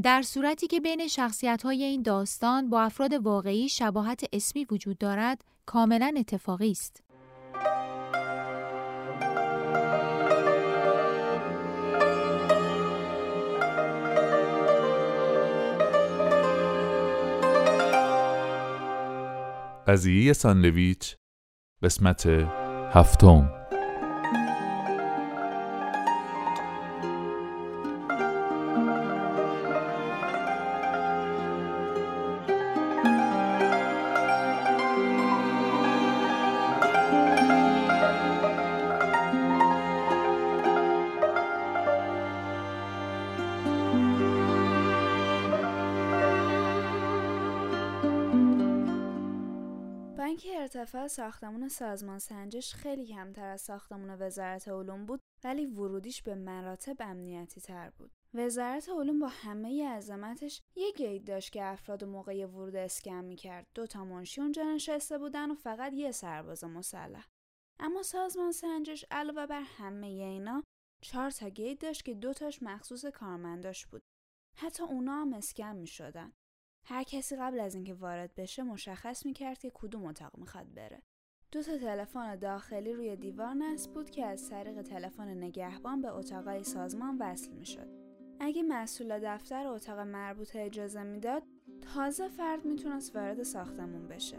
در صورتی که بین شخصیت های این داستان با افراد واقعی شباهت اسمی وجود دارد، کاملا اتفاقی است. قضیه ساندویچ قسمت هفتم سازمان سنجش خیلی کمتر از ساختمون وزارت علوم بود ولی ورودیش به مراتب امنیتی تر بود. وزارت علوم با همه عظمتش یه گیت داشت که افراد موقع ورود اسکن می‌کرد. دو تا منشی اونجا نشسته بودن و فقط یه سرباز مسلح. اما سازمان سنجش علاوه بر همه اینا چهار تا گیت داشت که دو تاش مخصوص کارمنداش بود. حتی اونا هم اسکن می شدن. هر کسی قبل از اینکه وارد بشه مشخص می‌کرد که کدوم اتاق می‌خواد بره. دو تا تلفن داخلی روی دیوار نصب بود که از طریق تلفن نگهبان به اتاقای سازمان وصل می‌شد. اگه مسئول دفتر اتاق مربوطه اجازه می‌داد، تازه فرد می‌تونست وارد ساختمون بشه.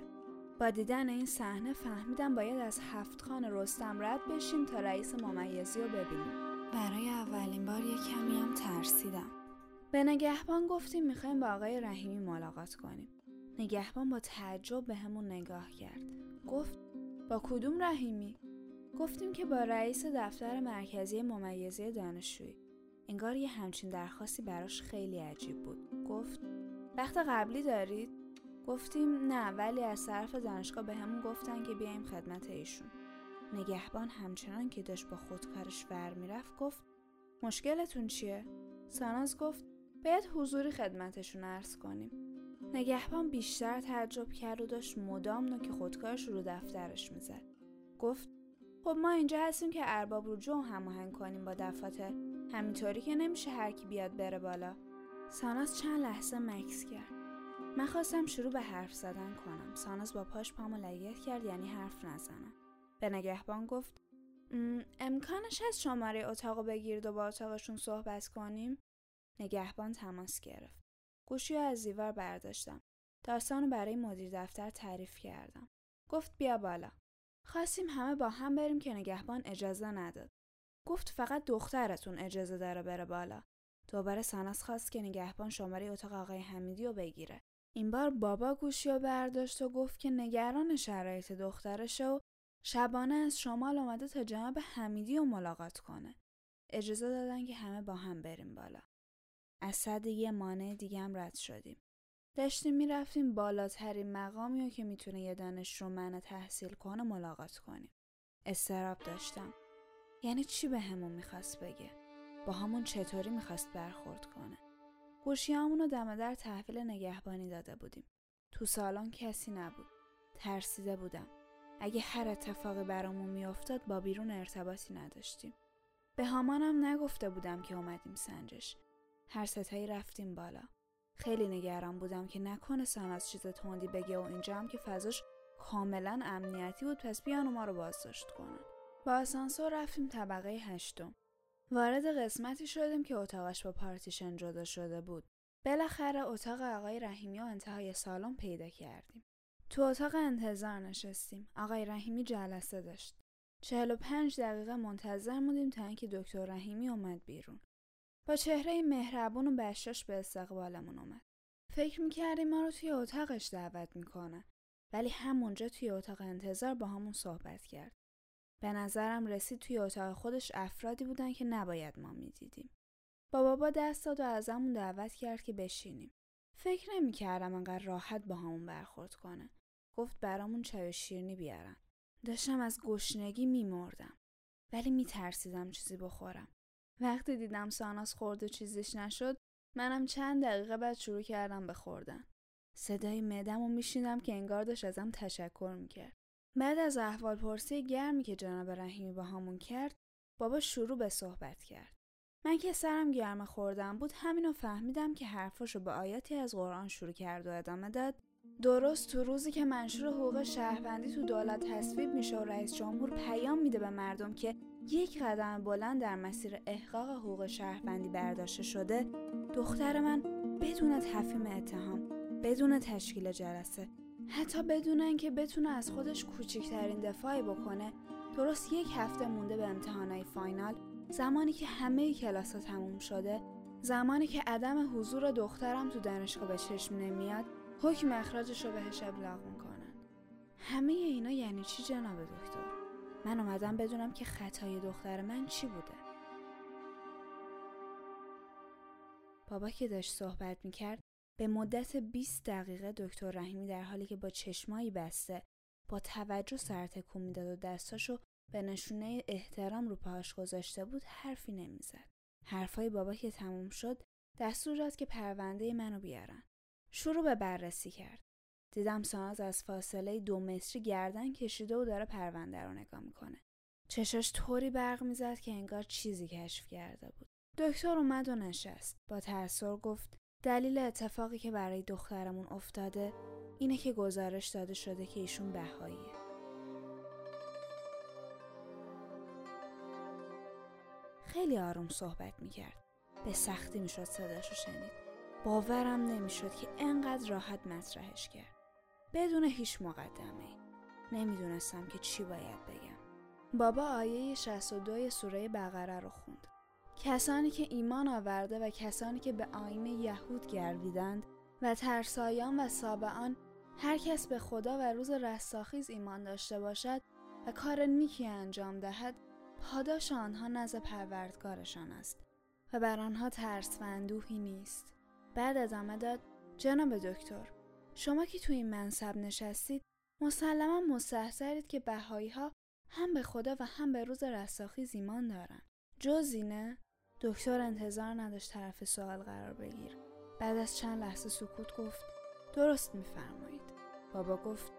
با دیدن این صحنه فهمیدم باید از هفت خان رستم رد بشیم تا رئیس ممیزی رو ببینیم. برای اولین بار یه کمی هم ترسیدم. به نگهبان گفتیم می‌خوایم با آقای رحیمی ملاقات کنیم. نگهبان با تعجب به همون نگاه کرد. گفت با کدوم رحیمی؟ گفتیم که با رئیس دفتر مرکزی ممیزی دانشجویی. انگار یه همچین درخواستی براش خیلی عجیب بود. گفت وقت قبلی دارید؟ گفتیم نه ولی از طرف دانشگاه به همون گفتن که بیایم خدمت ایشون. نگهبان همچنان که داشت با خودکارش ور می‌رفت گفت مشکلتون چیه؟ ساناز گفت باید حضوری خدمتشون ارز کنیم نگهبان بیشتر تعجب کرد و داشت مدام نوک خودکارش رو دفترش می‌زد. گفت خب ما اینجا هستیم که ارباب رو جو هماهنگ کنیم با دفاتر. همینطوری که نمیشه هر کی بیاد بره بالا. ساناز چند لحظه مکس کرد. من خواستم شروع به حرف زدن کنم. ساناز با پاش پامو لگت کرد یعنی حرف نزنم به نگهبان گفت امکانش هست شماره اتاقو بگیرید و با اتاقشون صحبت کنیم؟ نگهبان تماس گرفت. گوشی از زیور برداشتم. داستان برای مدیر دفتر تعریف کردم. گفت بیا بالا. خواستیم همه با هم بریم که نگهبان اجازه نداد. گفت فقط دخترتون اجازه داره بره بالا. دوباره ساناس خواست که نگهبان شماره اتاق آقای حمیدی رو بگیره. این بار بابا گوشی رو برداشت و گفت که نگران شرایط دخترشه و شبانه از شمال آمده تا جناب حمیدی رو ملاقات کنه. اجازه دادن که همه با هم بریم بالا. از صد یه مانع دیگه هم رد شدیم. داشتیم می‌رفتیم بالاترین مقامی رو که می‌تونه یه دانش رو من تحصیل کنه ملاقات کنیم. استراب داشتم. یعنی چی به همون می‌خواست بگه؟ با همون چطوری می‌خواست برخورد کنه؟ گوشیامون رو دم در تحویل نگهبانی داده بودیم. تو سالن کسی نبود. ترسیده بودم. اگه هر اتفاقی برامون میافتاد با بیرون ارتباطی نداشتیم. به هامانم نگفته بودم که اومدیم سنجش. هر ستایی رفتیم بالا. خیلی نگران بودم که نکنه از چیز تندی بگه و اینجا هم که فضاش کاملا امنیتی بود پس بیان ما رو بازداشت کنن. با آسانسور رفتیم طبقه هشتم. وارد قسمتی شدیم که اتاقش با پارتیشن جدا شده بود. بالاخره اتاق آقای رحیمی و انتهای سالن پیدا کردیم. تو اتاق انتظار نشستیم. آقای رحیمی جلسه داشت. چهل و پنج دقیقه منتظر بودیم تا اینکه دکتر رحیمی اومد بیرون. با چهره مهربون و بشاش به استقبالمون اومد. فکر می‌کردیم ما رو توی اتاقش دعوت می‌کنه. ولی همونجا توی اتاق انتظار با همون صحبت کرد. به نظرم رسید توی اتاق خودش افرادی بودن که نباید ما می‌دیدیم. با بابا دست داد و ازمون دعوت کرد که بشینیم. فکر نمی‌کردم انقدر راحت با همون برخورد کنه. گفت برامون چای و شیرنی بیارن. داشتم از گشنگی میمردم. ولی میترسیدم چیزی بخورم. وقتی دیدم ساناس خورده چیزیش نشد منم چند دقیقه بعد شروع کردم به خوردن. صدای مدم و میشیدم که انگار داشت ازم تشکر می‌کرد. بعد از احوال پرسی گرمی که جناب رحیمی با همون کرد بابا شروع به صحبت کرد. من که سرم گرم خوردم بود همینو فهمیدم که حرفاشو به آیاتی از قرآن شروع کرد و ادامه داد. درست تو روزی که منشور حقوق شهروندی تو دولت تصویب میشه و رئیس جمهور پیام میده به مردم که یک قدم بلند در مسیر احقاق حقوق شهروندی برداشته شده دختر من بدون تفهیم اتهام بدون تشکیل جلسه حتی بدون اینکه بتونه از خودش کوچکترین دفاعی بکنه درست یک هفته مونده به امتحانای فاینال زمانی که همه کلاس ها تموم شده زمانی که عدم حضور دخترم تو دانشگاه به چشم نمیاد حکم اخراجش رو بهش ابلاغ می‌کنن. همه اینا یعنی چی جناب دکتر؟ من اومدم بدونم که خطای دختر من چی بوده. بابا که داشت صحبت می‌کرد به مدت 20 دقیقه دکتر رحیمی در حالی که با چشمایی بسته با توجه سر تکون می‌داد و دستاشو به نشونه احترام رو پاهاش گذاشته بود حرفی نمی‌زد. حرفای بابا که تموم شد دستور داد که پرونده منو بیارن. شروع به بررسی کرد. دیدم ساناز از فاصله دو متری گردن کشیده و داره پرونده رو نگاه می‌کنه. چشاش طوری برق می‌زد که انگار چیزی کشف کرده بود. دکتر اومد و نشست. با تأثیر گفت دلیل اتفاقی که برای دخترمون افتاده اینه که گزارش داده شده که ایشون بهاییه. خیلی آروم صحبت می‌کرد. به سختی می‌شد صداش رو شنید. باورم نمی‌شد که انقدر راحت مطرحش کرد. بدون هیچ مقدمه. نمی‌دونستم که چی باید بگم. بابا آیه 62 سوره بقره رو خوند. کسانی که ایمان آورده و کسانی که به آین یهود گرویدند و ترسایان و سابعان هر کس به خدا و روز رستاخیز ایمان داشته باشد و کار نیکی انجام دهد پاداش آنها نزد پروردگارشان است و بر آنها ترس و اندوهی نیست. بعد از داد جناب دکتر شما که توی این منصب نشستید مسلما مستحضرید که بهایی ها هم به خدا و هم به روز رستاخیز ایمان دارن جزی نه دکتر انتظار نداشت طرف سوال قرار بگیر بعد از چند لحظه سکوت گفت درست میفرمایید بابا گفت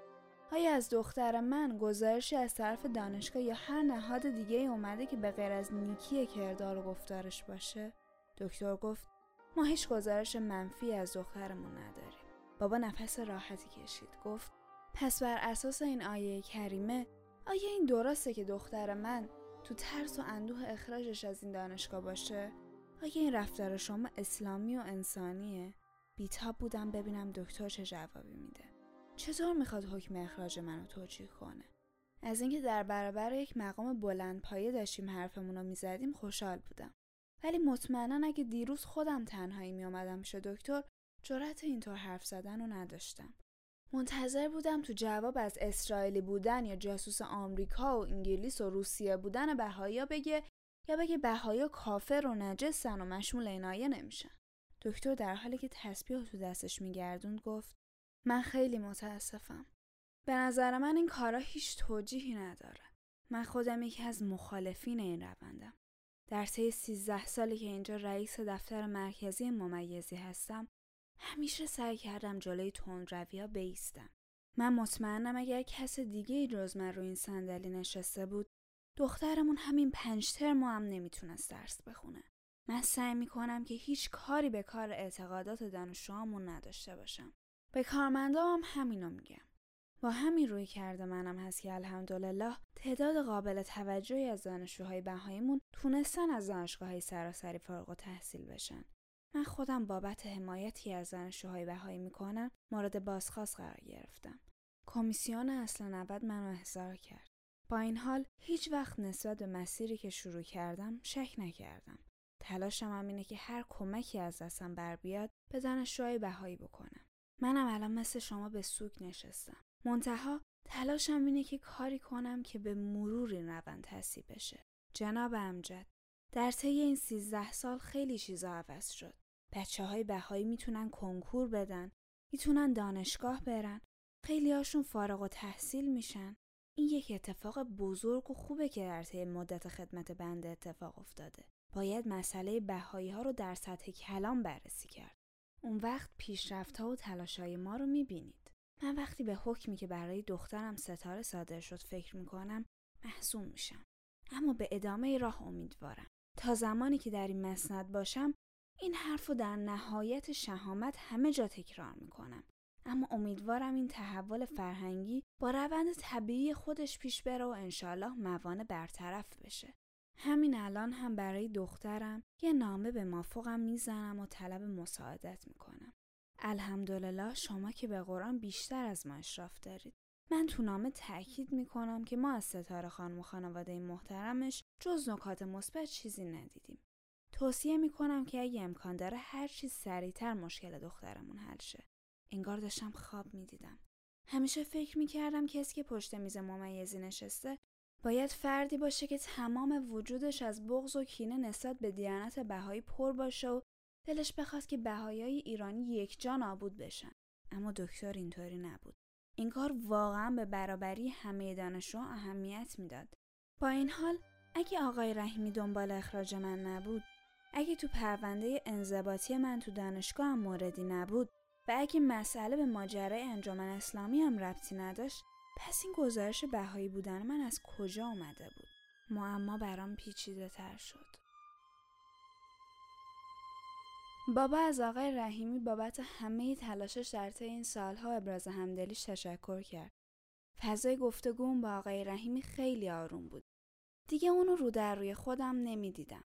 آیا از دختر من گزارشی از طرف دانشگاه یا هر نهاد دیگه اومده که به غیر از نیکی کردار و گفتارش باشه؟ دکتر گفت ما هیچ گزارش منفی از دخترمون نداریم. بابا نفس راحتی کشید. گفت پس بر اساس این آیه کریمه آیا این درسته که دختر من تو ترس و اندوه اخراجش از این دانشگاه باشه؟ آیا این رفتار شما اسلامی و انسانیه؟ بیتاب بودم ببینم دکتر چه جوابی میده. چطور می‌خواد حکم اخراج منو توجیه کنه از اینکه در برابر یک مقام بلند پایه داشتیم حرفمون رو می‌زدیم خوشحال بودم ولی مطمئنا اگه دیروز خودم تنهایی میآمدم پیش دکتر جرأت اینطور حرف زدن رو نداشتم منتظر بودم تو جواب از اسرائیلی بودن یا جاسوس آمریکا و انگلیس و روسیه بودن بهایا بگه یا بگه بهایا کافر و نجسن و مشمول اینایه نمیشن دکتر در حالی که تسبیح تو دستش میگردوند گفت من خیلی متاسفم. به نظر من این کارا هیچ توجیهی نداره. من خودم یکی از مخالفین این روندم. در طی سیزده سالی که اینجا رئیس دفتر مرکزی ممیزی هستم همیشه سعی کردم جلوی ها بیستم. من مطمئنم اگر کس دیگه جز من رو این صندلی نشسته بود دخترمون همین پنج ترم هم نمی‌تونست درس بخونه. من سعی می‌کنم که هیچ کاری به کار اعتقادات دانشجوهامون نداشته باشم. به کارمندام هم همینو میگم. با همین روی کرده منم هست که الحمدلله تعداد قابل توجهی از دانشجوهای بهاییمون تونستن از دانشگاه های سراسری فارغ و تحصیل بشن. من خودم بابت حمایتی از دانشجوهای بهایی می‌کنم مورد بازخواست قرار گرفتم. کمیسیون اصل 90 منو احضار کرد. با این حال هیچ وقت نسبت به مسیری که شروع کردم شک نکردم. تلاشم هم اینه که هر کمکی از دستم بر بیاد به دانشجوهای بهایی بکنم. منم الان مثل شما به سوک نشستم. منتها تلاشم اینه که کاری کنم که به مرور این روند تصیب بشه. جناب امجد در طی این سیزده سال خیلی چیزا عوض شد. بچه های بهایی می‌تونن کنکور بدن، می‌تونن دانشگاه برن، خیلی هاشون فارغ و تحصیل میشن. این یک اتفاق بزرگ و خوبه که در طی مدت خدمت بنده اتفاق افتاده. باید مسئله بهایی ها رو در سطح کلام بررسی کرد. اون وقت پیشرفت ها و تلاشای ما رو می‌بینید. من وقتی به حکمی که برای دخترم ستاره صادر شد فکر می‌کنم محسوم میشم. اما به ادامه راه امیدوارم. تا زمانی که در این مسند باشم این حرف رو در نهایت شهامت همه جا تکرار می‌کنم. اما امیدوارم این تحول فرهنگی با روند طبیعی خودش پیش بره و انشالله موانع برطرف بشه. همین الان هم برای دخترم یه نامه به مافوقم می‌زنم و طلب مساعدت می‌کنم. الحمدلله شما که به قرآن بیشتر از ما اشراف دارید. من تو نامه تأکید می‌کنم که ما از ستاره خانم و خانواده محترمش جز نکات مثبت چیزی ندیدیم. توصیه می‌کنم که اگه امکان داره هر چیز سریعتر مشکل دخترمون حل شه. انگار داشتم خواب می‌دیدم. همیشه فکر می‌کردم کسی که پشت میز ممیزی نشسته باید فردی باشه که تمام وجودش از بغض و کینه نسبت به دیانت بهایی پر باشه و دلش بخواد که بهایای ایرانی یک جا نابود بشن. اما دکتر اینطوری نبود. این کار واقعا به برابری همه دانشجو اهمیت می‌داد. با این حال اگه آقای رحیمی دنبال اخراج من نبود اگه تو پرونده انضباطی من تو دانشگاه هم موردی نبود و اگه مسئله به ماجرای انجمن اسلامی هم ربطی نداشت پس این گزارش بهایی بودن من از کجا آمده بود؟ معما برام پیچیده تر شد. بابا از آقای رحیمی بابت همه تلاشش در طی این سالها ابراز همدلیش تشکر کرد. فضای گفتگوم با آقای رحیمی خیلی آروم بود. دیگه اونو رو در روی خودم نمی‌دیدم.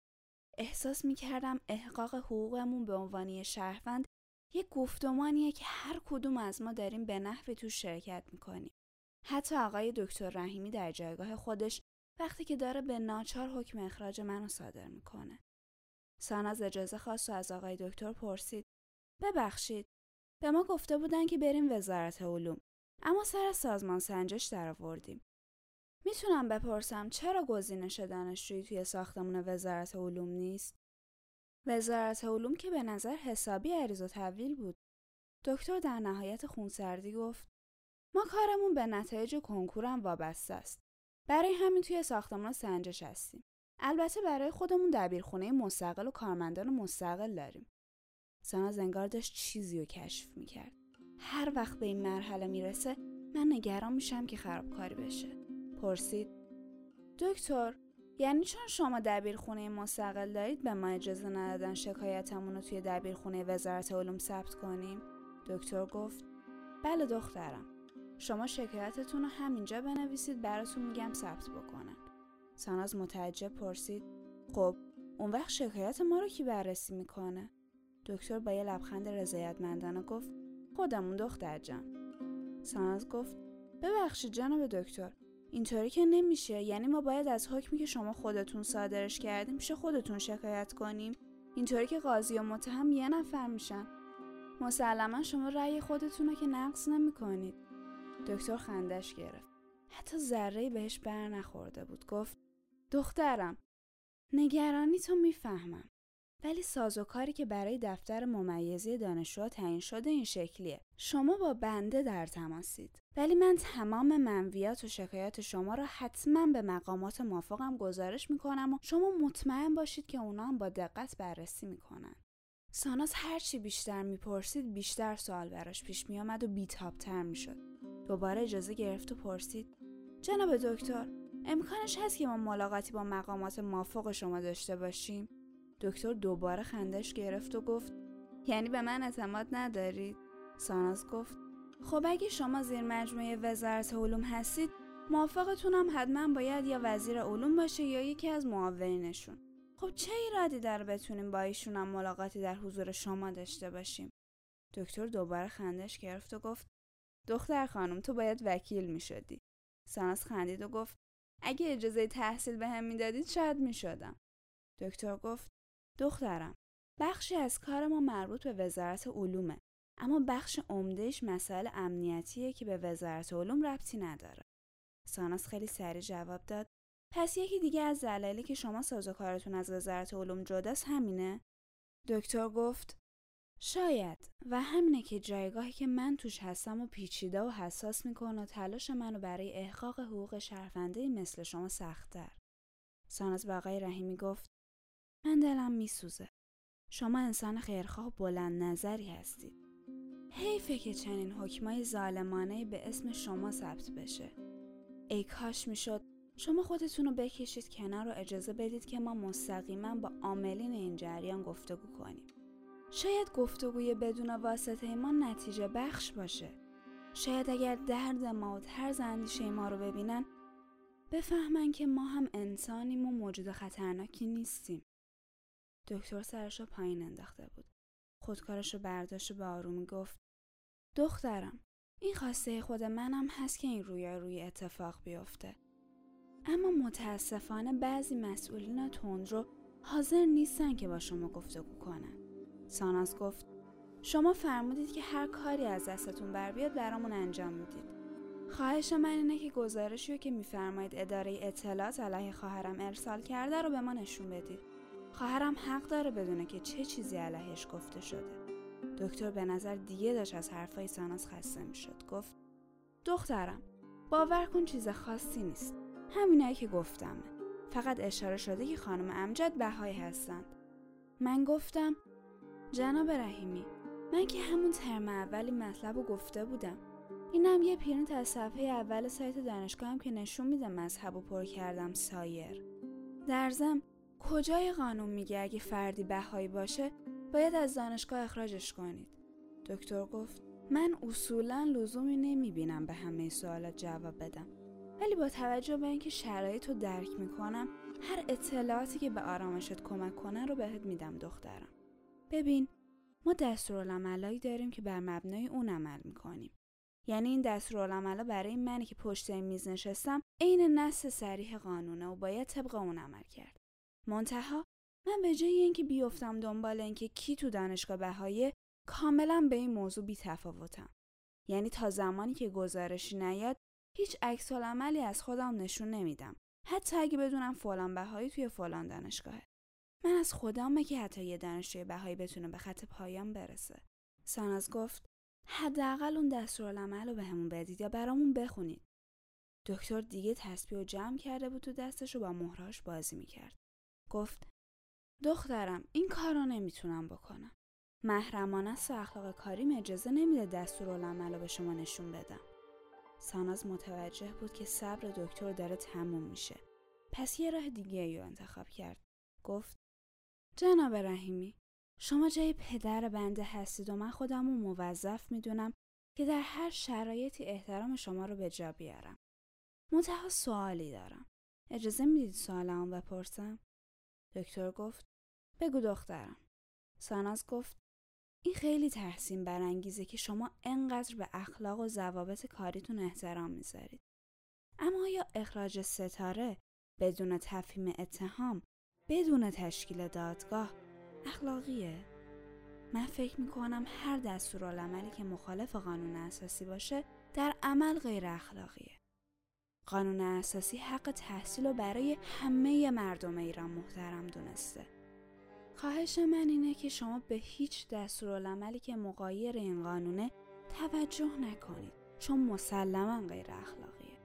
احساس می‌کردم احقاق حقوقمون به عنوانی شهروند یک گفتمانیه که هر کدوم از ما داریم به نحوی تو شرکت می‌کنیم. حتی آقای دکتر رحیمی در جایگاه خودش وقتی که داره به ناچار حکم اخراج منو صادر می‌کنه. ساناز اجازه خواست و از آقای دکتر پرسید ببخشید به ما گفته بودن که بریم وزارت علوم اما سر سازمان سنجش درآوردیم می‌تونم بپرسم چرا گزینش دانشجویی توی ساختمون وزارت علوم نیست؟ وزارت علوم که به نظر حسابی عریض و طویل بود. دکتر در نهایت خونسردی گفت ما کارمون به نتایج کنکورم وابسته است. برای همین توی ساختمان سنجش هستیم. البته برای خودمون دبیرخونه مستقل و کارمندان مستقل داریم. سانا زنگار داشت چیزی رو کشف می‌کرد. هر وقت به این مرحله می‌رسه من نگران میشم که خرابکاری بشه. پرسید. دکتر یعنی چون شما دبیرخونه مستقل دارید به ما اجازه ندادن شکایتمون رو توی دبیرخونه وزارت علوم ثبت کنیم؟ دکتر گفت. بله دخترم. شما شکایتتون رو همینجا بنویسید براتون میگم ثبت بکنن. ساناز متعجب پرسید. خب اون وقت شکایت ما رو کی بررسی می‌کنه؟ دکتر با یه لبخند رضایتمندانه گفت. خودمون دختر جان. ساناز گفت. ببخشید جناب دکتر. اینطوری که نمیشه. یعنی ما باید از حکمی که شما خودتون صادرش کردیم پیش خودتون شکایت کنیم اینطوری که قاضی و متهم یه نفر میشن. مسلما شما رأی خودتون رو که نقص نمی کنید دکتر خندش گرفت. حتی ذره بهش بر نخورده بود. گفت دخترم نگرانی تو می‌فهمم. ولی سازوکاری که برای دفتر ممیزی دانشجو تعیین شده این شکلیه. شما با بنده در تماسید. ولی من تمام منویات و شکایات شما را حتما به مقامات موافقم گزارش می‌کنم و شما مطمئن باشید که اونا هم با دقت بررسی می‌کنن. ساناس هرچی بیشتر می‌پرسید بیشتر سوال براش پیش میآمد و بیتابتر می‌شد. دوباره اجازه گرفت و پرسید. جناب دکتر امکانش هست که ما ملاقاتی با مقامات موافق شما داشته باشیم؟ دکتر دوباره خندش گرفت و گفت یعنی به من اعتماد ندارید ساناز گفت خب اگه شما زیر مجموعه وزارت علوم هستید موافقتونم حتما باید یا وزیر علوم باشه یا یکی از معاونینشون خب چه ایرادی داره بتونیم با ایشونم ملاقاتی در حضور شما داشته باشیم دکتر دوباره خندش گرفت و گفت دختر خانم تو باید وکیل می شدی. ساناز خندید و گفت اگه اجازه تحصیل به هم می‌دادید شاید می شدم. دکتر گفت دخترم بخشی از کار ما مربوط به وزارت علومه اما بخش عمدهش مسائل امنیتیه که به وزارت علوم ربطی نداره. ساناس خیلی سریع جواب داد پس یکی دیگه از دلایلی که شما سازوکارتون از وزارت علوم جداست همینه؟ دکتر گفت شاید و همینه که جایگاهی که من توش هستم و پیچیده و حساس می‌کنه و تلاش منو برای احقاق حقوق شهرونده مثل شما سختتر. ساناز به آقای رحیمی گفت من دلم میسوزه. شما انسان خیرخواه بلند نظری هستید. حیفه که چنین حکمای ظالمانه به اسم شما ثبت بشه. ای کاش می‌شد شما خودتون رو بکشید کنار و اجازه بدید که ما مستقیما با عاملین این جریان گفتگو کنیم. شاید گفتگوی بدون واسطه ما نتیجه بخش باشه. شاید اگر درد ما و طرز اندیشه ما رو ببینن بفهمن که ما هم انسانیم و موجود خطرناکی نیستیم. دکتر سرش رو پایین انداخته بود. خودکارش رو برداشت و به آرومی گفت دخترم این خواسته خود منم هست که این رویا روی اتفاق بیفته. اما متاسفانه بعضی مسئولین تندرو حاضر نیستن که با شما گفتگو کنن. ساناز گفت شما فرمودید که هر کاری از دستتون بر بیاد برامون انجام می‌دید. خواهش من اینه که گزارشی رو که میفرمایید اداره اطلاعات علیه خواهرم ارسال کرده رو به ما نشون بدید. خواهرم حق داره بدونه که چه چیزی علیهش گفته شده. دکتر به نظر دیگه داشت از حرفای ساناز خسته می‌شد. گفت دخترم باور کن چیز خاصی نیست. همینایی که گفتمه. فقط اشاره شده که خانم امجد بهایی هستند. من گفتم جناب رحیمی من که همون ترم اولی مطلب رو گفته بودم. اینم یه پرینت از صفحه اول سایت دانشگاهم که نشون میده مذهب و پر کردم سایر. در زم کجای قانون میگه اگه فردی بهایی باشه باید از دانشگاه اخراجش کنید. دکتر گفت من اصولا لزومی نمی‌بینم به همه سوالات جواب بدم. ولی با توجه به اینکه شرایط رو درک می‌کنم هر اطلاعاتی که به آرامشت کمک کنن رو بهت میدم دخترم. ببین ما دستورالعملایی داریم که بر مبنای اون عمل می‌کنیم. یعنی این دستورالعملا برای منی که پشت این میز نشستم عین نص سریح قانونه و باید طبق اون عمل کرد. منتها من به جای اینکه بیفتم دنبال اینکه کی تو دانشگاه بهایه کاملا به این موضوع بی تفاوتم. یعنی تا زمانی که گزارشی نیاد هیچ عکس عملی از خودم نشون نمیدم. حتی اگه بدونم فلان بهایی توی فلان دانشگاهه. من از خودمه که حتی یه دانشجوی بهایی بتونه به خط پایان برسه. ساناز گفت حداقل اون دستورالعمل رو بهمون بدید یا برامون بخونید. دکتر دیگه تسبیح و جمع کرده بود تو دستش و با مهراش بازی می‌کرد. گفت دخترم این کار رو نمی‌تونم بکنم. محرمانه و اخلاق کاریم اجازه نمیده دستورالعمل رو به شما نشون بدم. ساناز متوجه بود که صبر دکتر داره تموم میشه. پس یه راه دیگه رو انتخاب کرد. گفت جناب رحیمی شما جای پدر بنده هستید و من خودم رو موظف می‌دونم که در هر شرایطی احترام شما رو به جا بیارم. منتها سوالی دارم. اجازه می‌دید سوالمو بپرسم؟ دکتر گفت بگو دخترم. ساناز گفت این خیلی تحسین برانگیزه که شما انقدر به اخلاق و ضوابط کاریتون احترام می‌ذارید. اما آیا اخراج ستاره بدون تفهیم اتهام بدون تشکیل دادگاه اخلاقیه؟ من فکر می‌کنم هر دستورالعملی که مخالف قانون اساسی باشه در عمل غیر اخلاقیه. قانون اساسی حق تحصیل رو برای همه مردم ایران محترم دونسته. خواهش من اینه که شما به هیچ دستورالعملی که مقایر این قانونه توجه نکنید چون مسلما غیر اخلاقیه.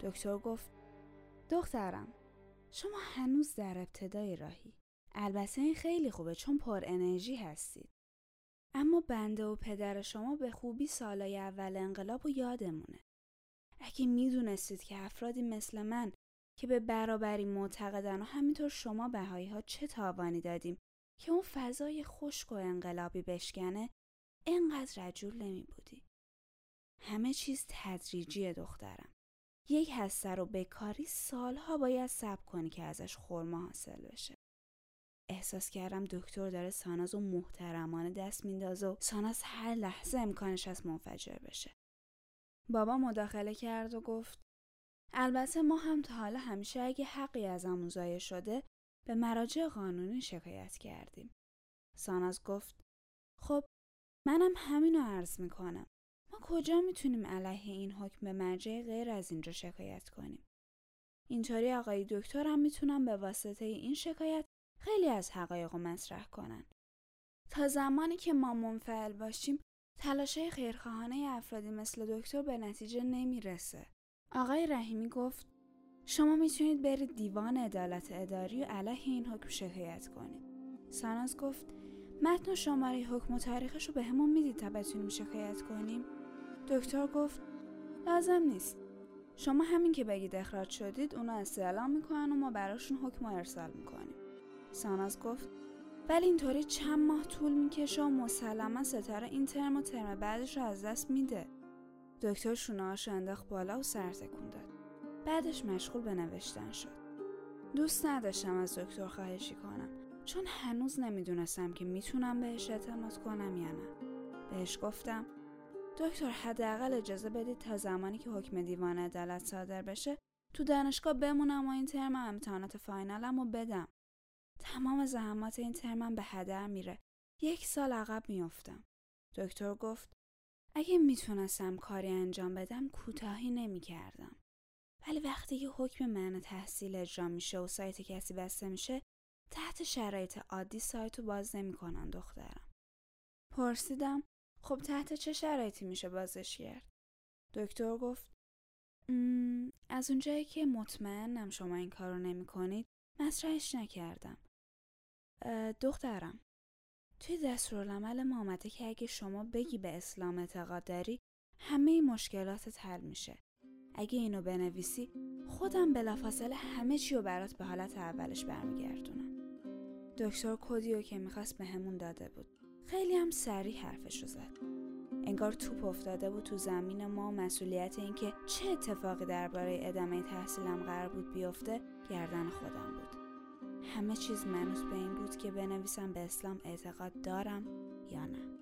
دکتر گفت دخترم شما هنوز در ابتدای راهی. البته این خیلی خوبه چون پر انرژی هستید. اما بنده و پدر شما به خوبی سالای اول انقلاب و یادمونه. اگه می‌دونستید که افرادی مثل من که به برابری معتقدن و همینطور شما بهایی ها چه تاوانی دادیم که اون فضای خشک و انقلابی بشکنه انقدر رجول نمی بودی. همه چیز تدریجیه دخترم. یک هسته رو بکاری سالها باید صبر کنی که ازش خورما حاصل بشه. احساس کردم دکتر داره ساناز و محترمانه دست میندازه و ساناز هر لحظه امکانش از منفجر بشه. بابا مداخله کرد و گفت البته ما هم تا حالا همیشه اگه حقی از ضایع شده به مراجع قانونی شکایت کردیم. ساناز گفت خب منم همینو عرض می‌کنم. ما کجا می‌تونیم علیه این حکم به مرجع غیر از اینجا شکایت کنیم؟ اینطوری آقای دکتر هم می‌تونم به واسطه این شکایت خیلی از حقایق رو مطرح کنن. تا زمانی که ما منفعل باشیم تلاشه خیرخواهانه افرادی مثل دکتر به نتیجه نمی‌رسه. آقای رحیمی گفت شما می‌تونید برید دیوان عدالت اداری و علیه این حکم شکایت کنید. ساناز گفت متن و شماره حکم و تاریخش رو به همون می‌دید تا بتونیم شکایت کنیم؟ دکتر گفت لازم نیست. شما همین که بگید اخراج شدید اونا استعلام می‌کنن و ما براشون حکم ارسال می‌کنیم ساناز گفت ولی اینطوری چند ماه طول می‌کشه و مسلما ستاره این ترم و ترم بعدش رو از دست میده. دکتر شونهاش انداخت بالا و سر تکون داد. بعدش مشغول به نوشتن شد. دوست نداشتم از دکتر خواهشی کنم. چون هنوز نمی‌دونستم که می‌تونم بهش اعتماد کنم یا نه. بهش گفتم دکتر حداقل اجازه بدید تا زمانی که حکم دیوان عدالت صادر بشه تو دانشگاه بمونم و این ترم امتحانات فاینالم و بدم. تمام زحمات این ترمم به هدر میره. یک سال عقب میافتم. دکتر گفت اگه می‌تونستم کاری انجام بدم کوتاهی نمی‌کردم. ولی وقتی که حکم من تحصیل اجرا میشه و سایت کسی بسته میشه تحت شرایط عادی سایت رو باز نمی‌کنن دخترم. پرسیدم خب تحت چه شرایطی میشه بازش کرد؟ دکتر گفت از اونجایی که مطمئنم شما این کار رو نمی کنید مطرحش نکردم. دخترم. توی دستورالعمل ما آمده که اگه شما بگی به اسلام اعتقاد داری همه مشکلات حل میشه. اگه اینو بنویسی خودم بلافاصله همه چی رو برات به حالت اولش برمیگردونم. دکتر کدیو که می‌خواست به همون داده بود. خیلی هم سریع حرفش رو زد. انگار توپ افتاده بود تو زمین ما مسئولیت اینکه چه اتفاقی درباره ادامه تحصیلم قرار بود بیفته گردن خودم بود. همه چیز منوس به این بود که بنویسم به اسلام اعتقاد دارم یا نه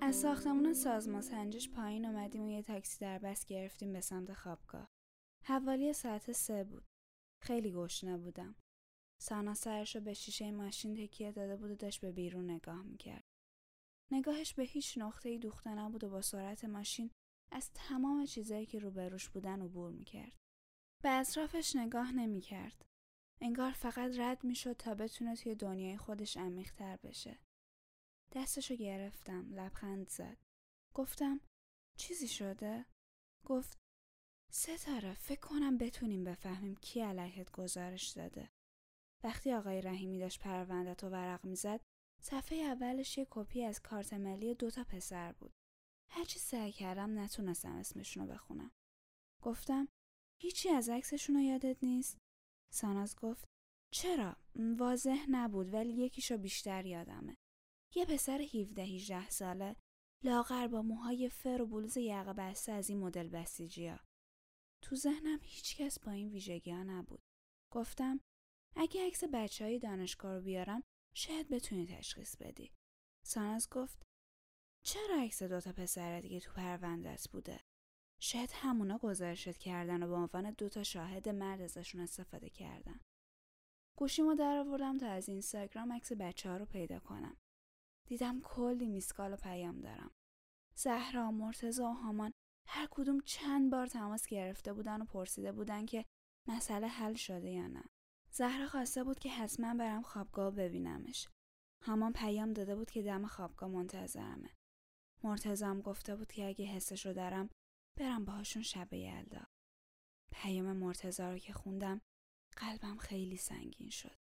از ساختمون سازمان سنجش پایین اومدیم و یه تاکسی در بس گرفتیم به سمت خوابگاه. حوالی ساعت سه بود. خیلی گشنه بودم. سانا سرش رو به شیشه ماشین تکیه داده بود و داشت به بیرون نگاه می‌کرد. نگاهش به هیچ نقطه ای دوخته نبود و با سرعت ماشین از تمام چیزایی که روبروش بودن عبور می‌کرد. به اطرافش نگاه نمی‌کرد. انگار فقط رد می‌شد تا بتونه توی دنیای خودش عمیقتر بشه. دستشو گرفتم لبخند زد گفتم چیزی شده؟ گفت ستاره فکر کنم بتونیم بفهمیم کی علیهت گزارش داده وقتی آقای رحیمی داشت پروندت و ورق می‌زد صفحه اولش یه کپی از کارت ملی دوتا پسر بود. هرچی سعی کردم نتونستم اسمشون رو بخونم. گفتم هیچی از عکسشون رو یادت نیست؟ ساناز گفت چرا؟ واضح نبود ولی یکیشو بیشتر یادمه. یه پسر 17 18 ساله لاغر با موهای فر و بلوز یقه بسته از این مدل بسیجیا. تو ذهنم هیچکس با این ویژگی ها نبود. گفتم اگه عکس بچه های دانشگاه رو بیارم شاید بتونی تشخیص بدی. ساناز گفت چرا عکس دوتا پسر دیگه تو پروندت بوده؟ شاید همونا گزارشت کردن و به عنوان دوتا شاهد مرد ازشون استفاده کردن. گوشیمو در آوردم تا از اینستاگرام عکس بچه ها رو پیدا کنم. دیدم کلی میسکال و پیام دارم. زهرا، مرتزا و هامان هر کدوم چند بار تماس گرفته بودن و پرسیده بودن که مسئله حل شده یا نه. زهرا خواسته بود که حتما برم خوابگاه ببینمش. هامان پیام داده بود که دم خوابگاه منتظرمه. مرتزا هم گفته بود که اگه حسش رو دارم برم باهاشون شب یلدا. پیام مرتزا رو که خوندم قلبم خیلی سنگین شد.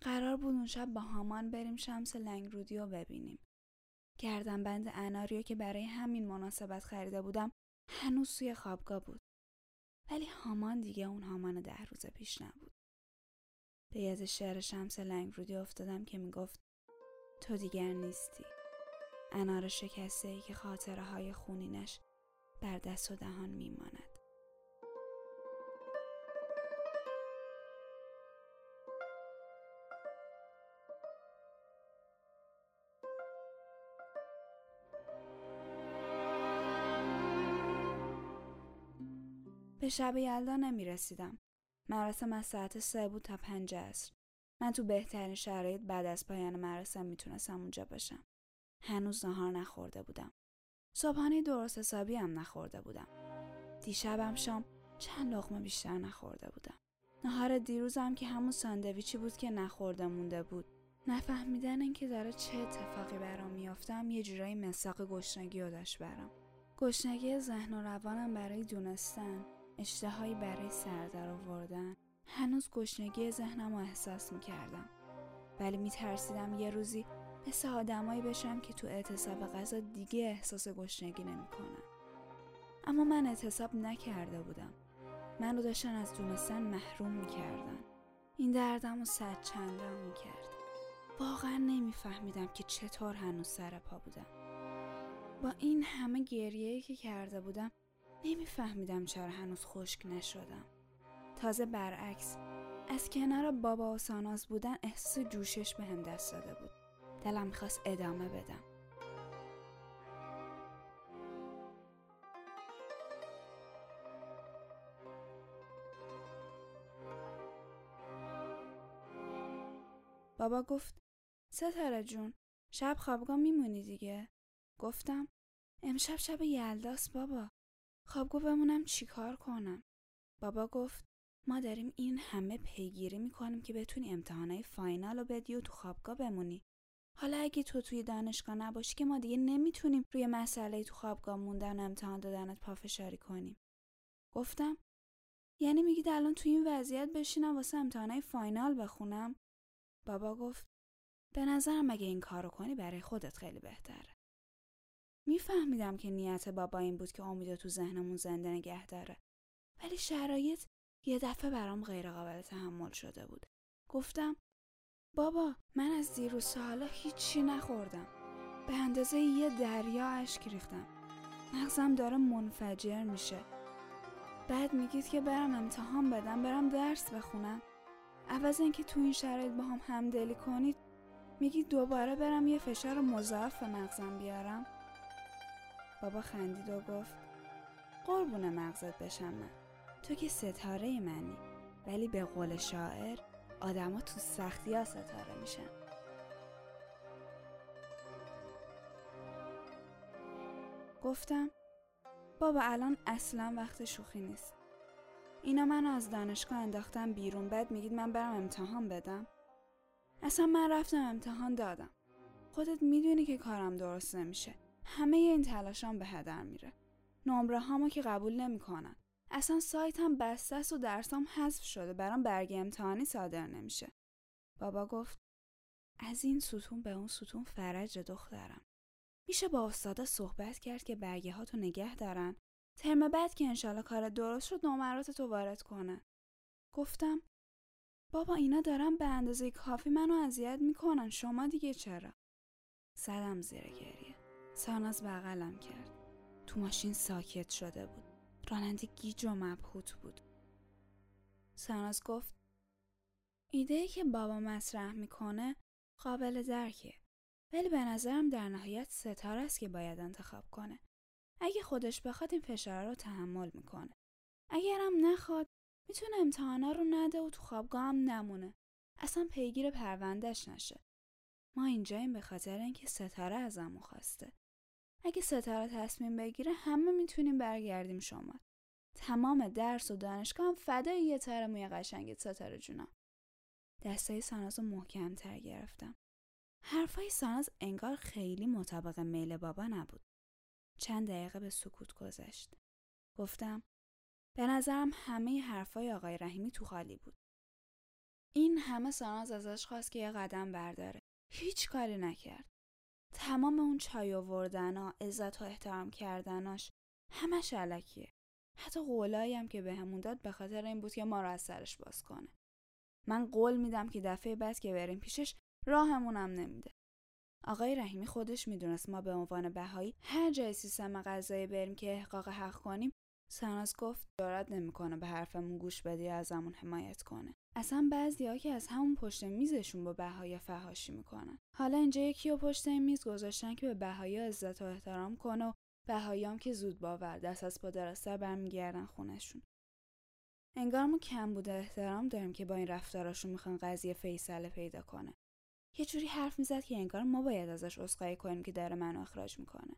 قرار بود اون شب با هامان بریم شمس لنگرودی رو ببینیم. بند اناریو که برای همین مناسبت خریده بودم هنوز توی خوابگاه بود. ولی هامان دیگه اون هامان ده روز پیش نبود. به یاد شعر شمس لنگرودی افتادم که می‌گفت تو دیگر نیستی. انار شکسته ای که خاطره های خونینش بر دست و دهان میماند. به شب یلدا نمی رسیدم. مراسم از ساعت سه بود تا پنج عصر. من تو بهترین شرایط بعد از پایان مراسم می‌تونستم اونجا باشم. هنوز نهار نخورده بودم. صبحانه درست حسابی هم نخورده بودم. دیشبم شام چند لغمه بیشتر نخورده بودم. نهار دیروزم که همون ساندویچی بود که نخورده مونده بود. نفهمیدن اینکه داره چه اتفاقی برام میافتم یه جورایی مساق گشنگی رو داشت برام. گشنگی ذهن و روانم برای دونستن اشتهایی برای سردر آوردن. هنوز گشنگی ذهنم رو احساس می‌کردم. ولی میترسیدم یه روزی مثل آدمایی بشم که تو اعتصاب غذا دیگه احساس گشنگی نمی‌کنم اما من اعتصاب نکرده بودم. من رو داشتن از دونستن محروم می‌کردن. این دردم رو صد چندم می‌کرد. واقعا نمیفهمیدم که چطور هنوز سر پا بودم. با این همه گریه که کرده بودم نمیفهمیدم چرا هنوز خشک نشدم. تازه برعکس از کنار بابا و ساناز بودن احساس جوشش به هم دست داده بود. دلم می‌خواست ادامه بدم. بابا گفت ستاره جون شب خوابگاه میمونی دیگه؟ گفتم امشب شب یلداست بابا. خوابگاه بمونم چیکار کنم؟ بابا گفت ما داریم این همه پیگیری می‌کنیم که بتونی امتحانای فاینال رو بدی و تو خوابگاه بمونی. حالا اگه تو توی دانشگاه نباشی که ما دیگه نمی‌تونیم روی مسئله تو خوابگاه موندن و امتحان دادنت پافشاری کنیم. گفتم یعنی میگید الان توی این وضعیت بشینم واسه امتحانای فاینال بخونم؟ بابا گفت به نظرم اگه این کارو کنی برای خودت خیلی بهتره. میفهمیدم که نیت بابا این بود که امیدو تو ذهنمون زنده نگه داره. ولی شرایط یه دفعه برام غیر قابل تحمل شده بود. گفتم بابا من از دیروز حالا هیچی نخوردم. به اندازه یه دریا اشک ریختم. مغزم داره منفجر میشه. بعد میگید که برم امتحان بدم برم درس بخونم. عوض اینکه تو این شرایط با هم همدلی کنید میگید دوباره برم یه فشار مضاعف به مغزم بیارم. بابا خندید و گفت قربون مغزت بشم من تو که ستاره منی ولی به قول شاعر آدما تو سختی ها ستاره میشن. گفتم بابا الان اصلا وقت شوخی نیست. اینا منو از دانشگاه انداختم بیرون بعد میگید من برم امتحان بدم. اصلا من رفتم امتحان دادم. خودت می‌دونی که کارم درست نمیشه. همه این تلاشام به هدر میره. نمره هامو که قبول نمی‌کنن. اصلا سایتم بسته است و درسام حذف شده. برام برگ امتحانی صادر نمیشه. بابا گفت از این ستون به اون ستون فرج دخترم. میشه با استادا صحبت کرد که برگه ها تو نگه دارن. ترم بعد که انشالله کار درست شد نمرات تو وارد کنه. گفتم بابا اینا دارن به اندازه کافی منو اذیت می‌کنن. شما دیگه چرا؟ زدم زیر گریه. ساناز بغلم کرد. تو ماشین ساکت شده بود. راننده گیج و مبهوت بود. ساناز گفت ایده که بابا مطرح می‌کنه قابل درکه. ولی به نظرم در نهایت ستاره است که باید انتخاب کنه. اگه خودش بخواد این فشار رو تحمل می‌کنه. اگرم نخواد می‌تونه امتحانا رو نده و تو خوابگاه هم نمونه. اصلا پیگیر پروندهش نشه. ما اینجاییم به خاطر اینکه ستاره ازمون خواسته. اگه ستاره تصمیم بگیره همه می‌تونیم برگردیم شما تمام درس و دانشگاه هم فدای یه تر موی قشنگت ستاره جونم. دستای ساناز رو محکمتر گرفتم. حرفای ساناز انگار خیلی مطابق میل بابا نبود. چند دقیقه به سکوت گذشت. گفتم به نظرم همه حرفای آقای رحیمی تو خالی بود. این همه ساناز ازش خواست که یه قدم برداره. هیچ کاری نکرد. تمام اون چای آوردنا عزت و احترام کردناش همش علکیه. حتی قولایی هم که بهمون به داد به خاطر این بود که ما رو از سرش باز کنه. من قول میدم که دفعه بعد که بریم پیشش راهمونم نمیده. آقای رحیمی خودش می‌دونست ما به عنوان بهایی هر جای سیستم غذایی بریم که احقاق حق کنیم ساناز گفت دارد نمی‌کنه به حرفمون گوش بدی ازمون حمایت کنه. اصلا بعضی که از همون پشت میزشون با بهایی فهاشی می‌کنن. حالا اینجا یکی و پشت میز گذاشتن که به بهایی عزت و احترام کنه و بهاییام که زود باور دست از پا سر برمیگردن خونشون انگار ما کم بوده احترام داریم که با این رفتاراشون می‌خوان قضیه فیصله پیدا کنه. یه جوری حرف می‌زد که انگار ما باید ازش عذرخواهی کنیم که داره منو اخراج می‌کنه.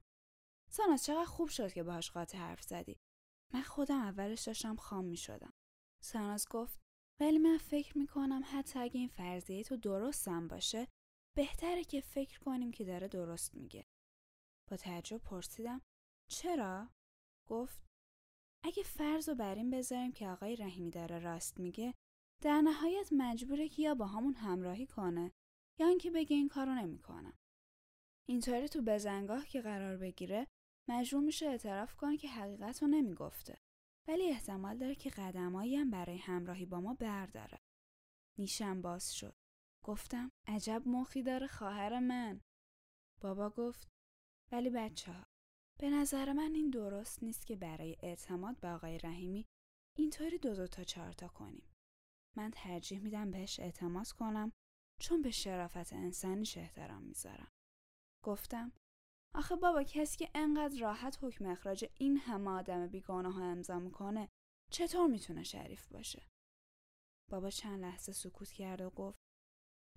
ساناز چقدر خوب شد که باهاش قاطع حرف زدی. من خودم اولش داشتم خام می‌شدم ساناز گفت ولی من فکر می‌کنم حتی اگه این فرضیه تو درستم باشه بهتره که فکر کنیم که داره درست میگه با تعجب پرسیدم چرا؟ گفت اگه فرض رو بر این بذاریم که آقای رحیمی داره راست میگه در نهایت مجبوره که یا با همون همراهی کنه یا اینکه بگه این کارو نمی‌کنم. اینطوری تو بزنگاه که قرار بگیره مجبور میشه اعتراف کنه که حقیقت رو نمی‌گفته. ولی احتمال داره که قدمایی هم برای همراهی با ما برداره. نیشم باز شد. گفتم عجب مخی داره خواهر من. بابا گفت ولی بچه ها به نظر من این درست نیست که برای اعتماد به آقای رحیمی اینطوری دو دو تا چهار تا کنیم. من ترجیح میدم بهش اعتماد کنم چون به شرافت انسانیش احترام می‌ذارم. گفتم آخه بابا کسی که انقدر راحت حکم اخراج این همه آدم بیگناه ها امضا می‌کنه چطور می‌تونه شریف باشه؟ بابا چند لحظه سکوت کرد و گفت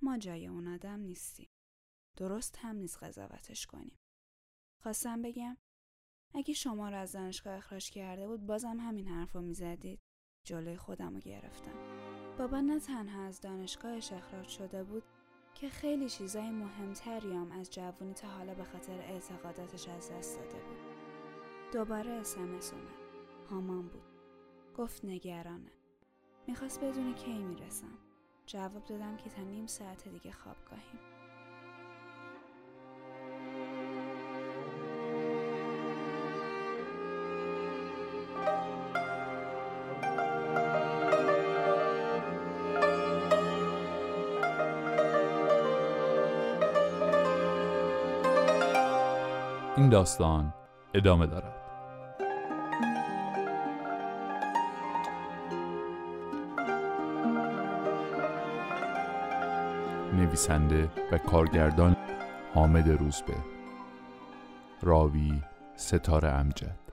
ما جای اون آدم نیستیم. درست هم نیست قضاوتش کنیم. خواستم بگم اگه شما رو از دانشگاه اخراج کرده بود بازم همین حرف رو می‌زدید جلوی خودم رو گرفتم. بابا نه تنها از دانشگاهش اخراج شده بود که خیلی چیزای مهمتری هم از جوونی تا حالا به خاطر اعتقاداتش از دست داده بود. دوباره اسمس اومد. هامان بود. گفت نگرانه. می‌خواست بدونه کی می‌رسم. جواب دادم که تا نیم ساعت دیگه خوابگاهیم. این داستان ادامه دارد. نویسنده و کارگردان حامد روزبه. راوی ستاره امجد.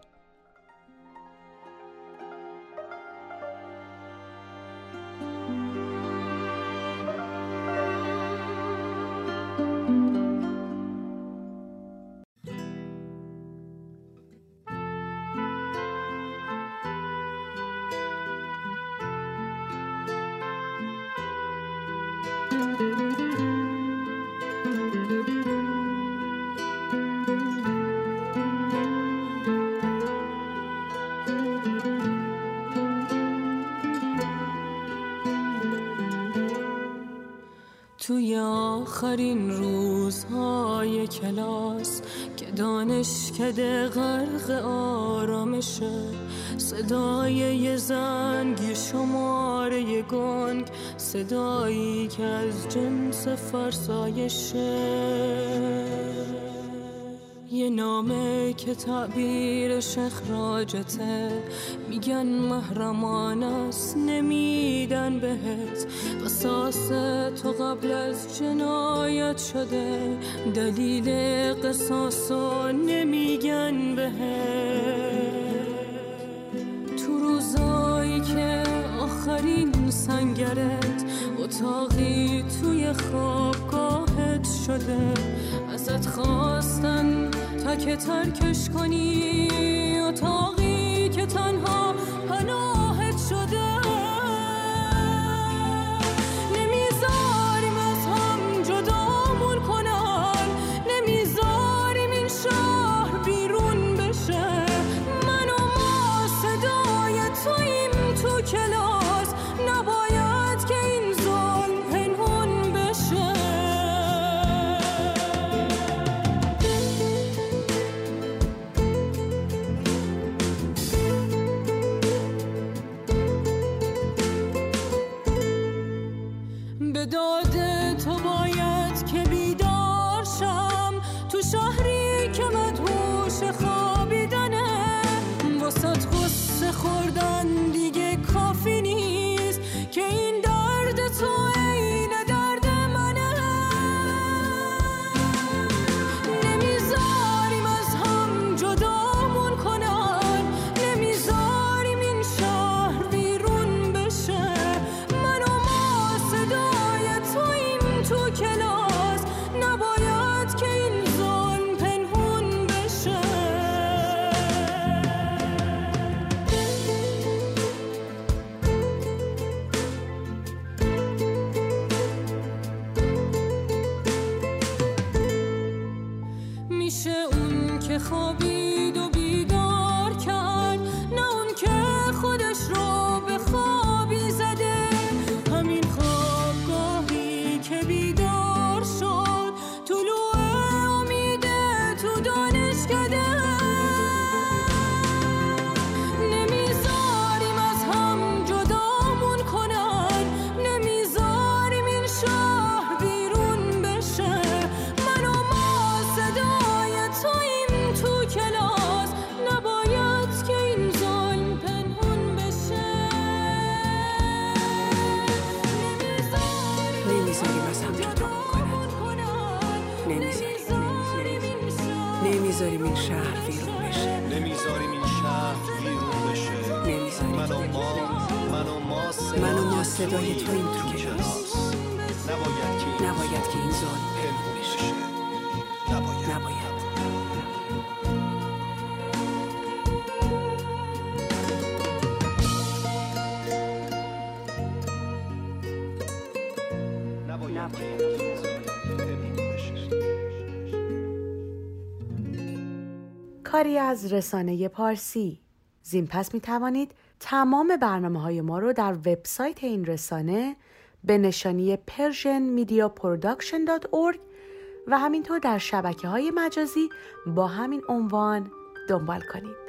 آخرین روزهای کلاس که دانشکده غرق آرامشه صدای یه زنگ شماره گنگ صدایی که از جنس فرسایشه یه نامه که تعبیرش اخراجته میگن محرمان است نمیدن بهت. قصاص تو قبل از جنایت شده. دلیل قصاص نمیگن بهت. تو روزایی که آخرین سنگرت اتاقی توی خوابگاهت شده. ازت خواستن تا که ترکش کنی اتاقی که نمی‌ذاریم این شهر ویرون بشه. نمی‌ذاریم این شهر ویرون بشه. من و ما من و ما صدای, تو این تو نباید که نباید که این ظلم از رسانه پارسی زین پس می توانید تمام برنامه های ما رو در وبسایت این رسانه به نشانی persianmediaproduction.org و همینطور در شبکه های مجازی با همین عنوان دنبال کنید.